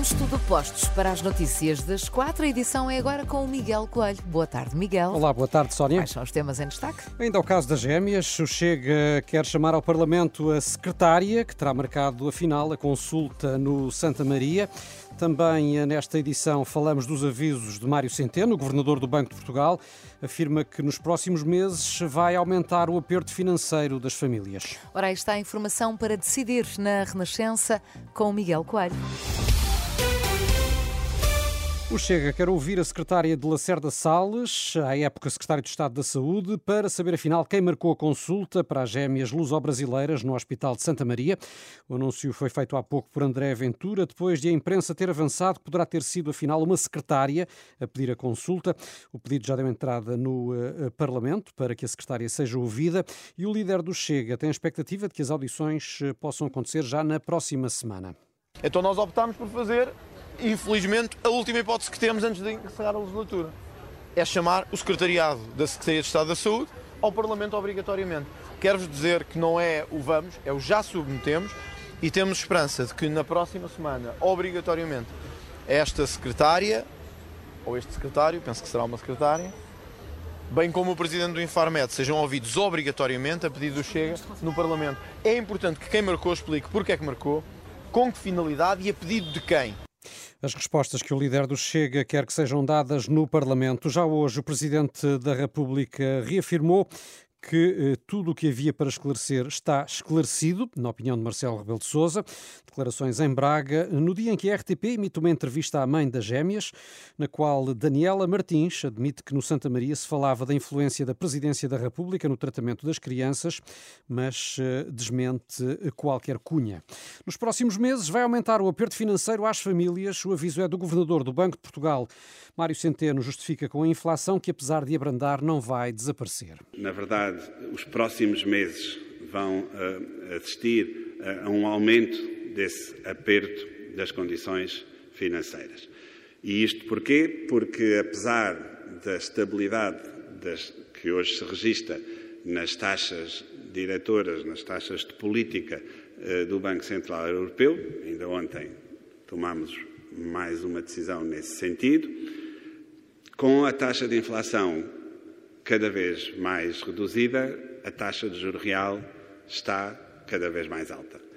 Temos tudo postos para as notícias das quatro. A edição é agora com o Miguel Coelho. Boa tarde, Miguel. Olá, boa tarde, Sónia. Quais são os temas em destaque? Ainda ao caso das gêmeas, o Chega quer chamar ao Parlamento a secretária, que terá marcado a final, a consulta no Santa Maria. Também nesta edição falamos dos avisos de Mário Centeno, governador do Banco de Portugal, afirma que nos próximos meses vai aumentar o aperto financeiro das famílias. Ora, aí está a informação para decidir na Renascença com o Miguel Coelho. O Chega quer ouvir a secretária de Lacerda Salles, à época secretária de Estado da Saúde, para saber afinal quem marcou a consulta para as gêmeas luso-brasileiras no Hospital de Santa Maria. O anúncio foi feito há pouco por André Ventura, depois de a imprensa ter avançado que poderá ter sido afinal uma secretária a pedir a consulta. O pedido já deu entrada no uh, Parlamento para que a secretária seja ouvida e o líder do Chega tem a expectativa de que as audições uh, possam acontecer já na próxima semana. Então nós optámos por fazer infelizmente, a última hipótese que temos antes de encerrar a legislatura. É chamar o Secretariado da Secretaria de Estado da Saúde ao Parlamento obrigatoriamente. Quero-vos dizer que não é o vamos, é o já submetemos e temos esperança de que na próxima semana, obrigatoriamente, esta secretária, ou este secretário, penso que será uma secretária, bem como o Presidente do Infarmed, sejam ouvidos obrigatoriamente a pedido do Chega no Parlamento. É importante que quem marcou explique porque é que marcou, com que finalidade e a pedido de quem. As respostas que o líder do Chega quer que sejam dadas no Parlamento. Já hoje, o Presidente da República reafirmou que eh, tudo o que havia para esclarecer está esclarecido, na opinião de Marcelo Rebelo de Sousa. Declarações em Braga, no dia em que a RTP emite uma entrevista à mãe das gêmeas, na qual Daniela Martins admite que no Santa Maria se falava da influência da Presidência da República no tratamento das crianças, mas eh, desmente qualquer cunha. Nos próximos meses vai aumentar o aperto financeiro às famílias. O aviso é do Governador do Banco de Portugal. Mário Centeno justifica com a inflação que, apesar de abrandar, não vai desaparecer. Na verdade, os próximos meses vão uh, assistir a um aumento desse aperto das condições financeiras. E isto porquê? Porque, apesar da estabilidade das, que hoje se registra nas taxas diretoras, nas taxas de política uh, do Banco Central Europeu, ainda ontem tomámos mais uma decisão nesse sentido, com a taxa de inflação cada vez mais reduzida, a taxa de juro real está cada vez mais alta.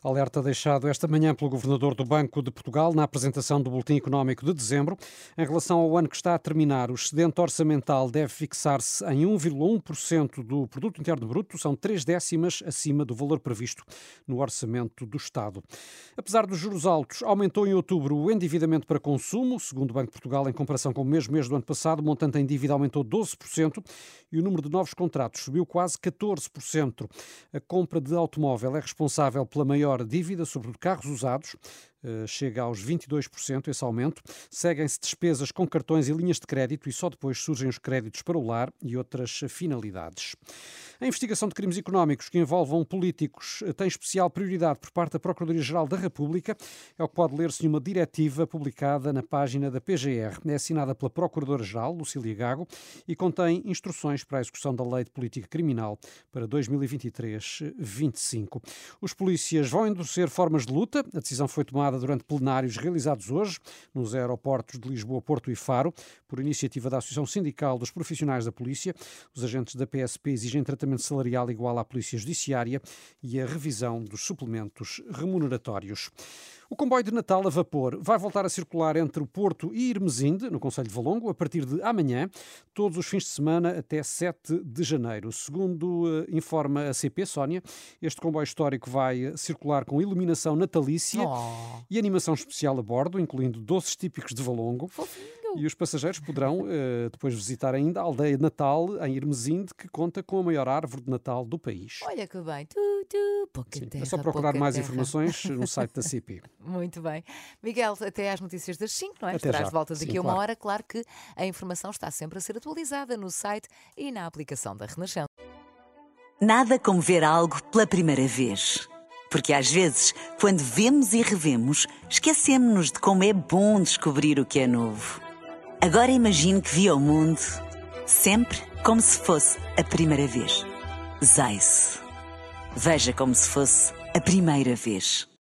Alerta deixado esta manhã pelo Governador do Banco de Portugal na apresentação do Boletim Económico de dezembro. Em relação ao ano que está a terminar, o excedente orçamental deve fixar-se em 1,1% do Produto Interno Bruto, são três décimas acima do valor previsto no orçamento do Estado. Apesar dos juros altos, aumentou em outubro o endividamento para consumo, segundo o Banco de Portugal, em comparação com o mesmo mês do ano passado, o montante em dívida aumentou 12% e o número de novos contratos subiu quase 14%. A compra de automóvel é responsável pela maior maior dívida, sobretudo carros usados, chega aos 22% esse aumento. Seguem-se despesas com cartões e linhas de crédito e só depois surgem os créditos para o lar e outras finalidades. A investigação de crimes económicos que envolvam políticos tem especial prioridade por parte da Procuradoria-Geral da República. É o que pode ler-se em uma diretiva publicada na página da PGR. É assinada pela Procuradora-Geral, Lucília Gago, e contém instruções para a execução da Lei de Política Criminal para 2023-25. Os polícias vão endurecer formas de luta. A decisão foi tomada durante plenários realizados hoje nos aeroportos de Lisboa, Porto e Faro, por iniciativa da Associação Sindical dos Profissionais da Polícia. Os agentes da PSP exigem tratamento salarial igual à Polícia Judiciária e a revisão dos suplementos remuneratórios. O comboio de Natal a vapor vai voltar a circular entre o Porto e Irmesinde, no Conselho de Valongo, a partir de amanhã, todos os fins de semana até 7 de janeiro. Segundo uh, informa a CP, Sónia, este comboio histórico vai circular com iluminação natalícia oh. e animação especial a bordo, incluindo doces típicos de Valongo. Fofinho. E os passageiros poderão uh, depois visitar ainda a aldeia Natal em Irmesinde, que conta com a maior árvore de Natal do país. Olha que bem. Tu, tu, pouca Sim, terra, é só procurar mais terra. informações no site da CP. Muito bem. Miguel, até às notícias das 5, não é? Até Estarás já. de volta daqui Sim, a uma claro. hora. Claro que a informação está sempre a ser atualizada no site e na aplicação da Renascença. Nada como ver algo pela primeira vez. Porque às vezes, quando vemos e revemos, esquecemos-nos de como é bom descobrir o que é novo. Agora imagine que viu o mundo sempre como se fosse a primeira vez. Zais. Veja como se fosse a primeira vez.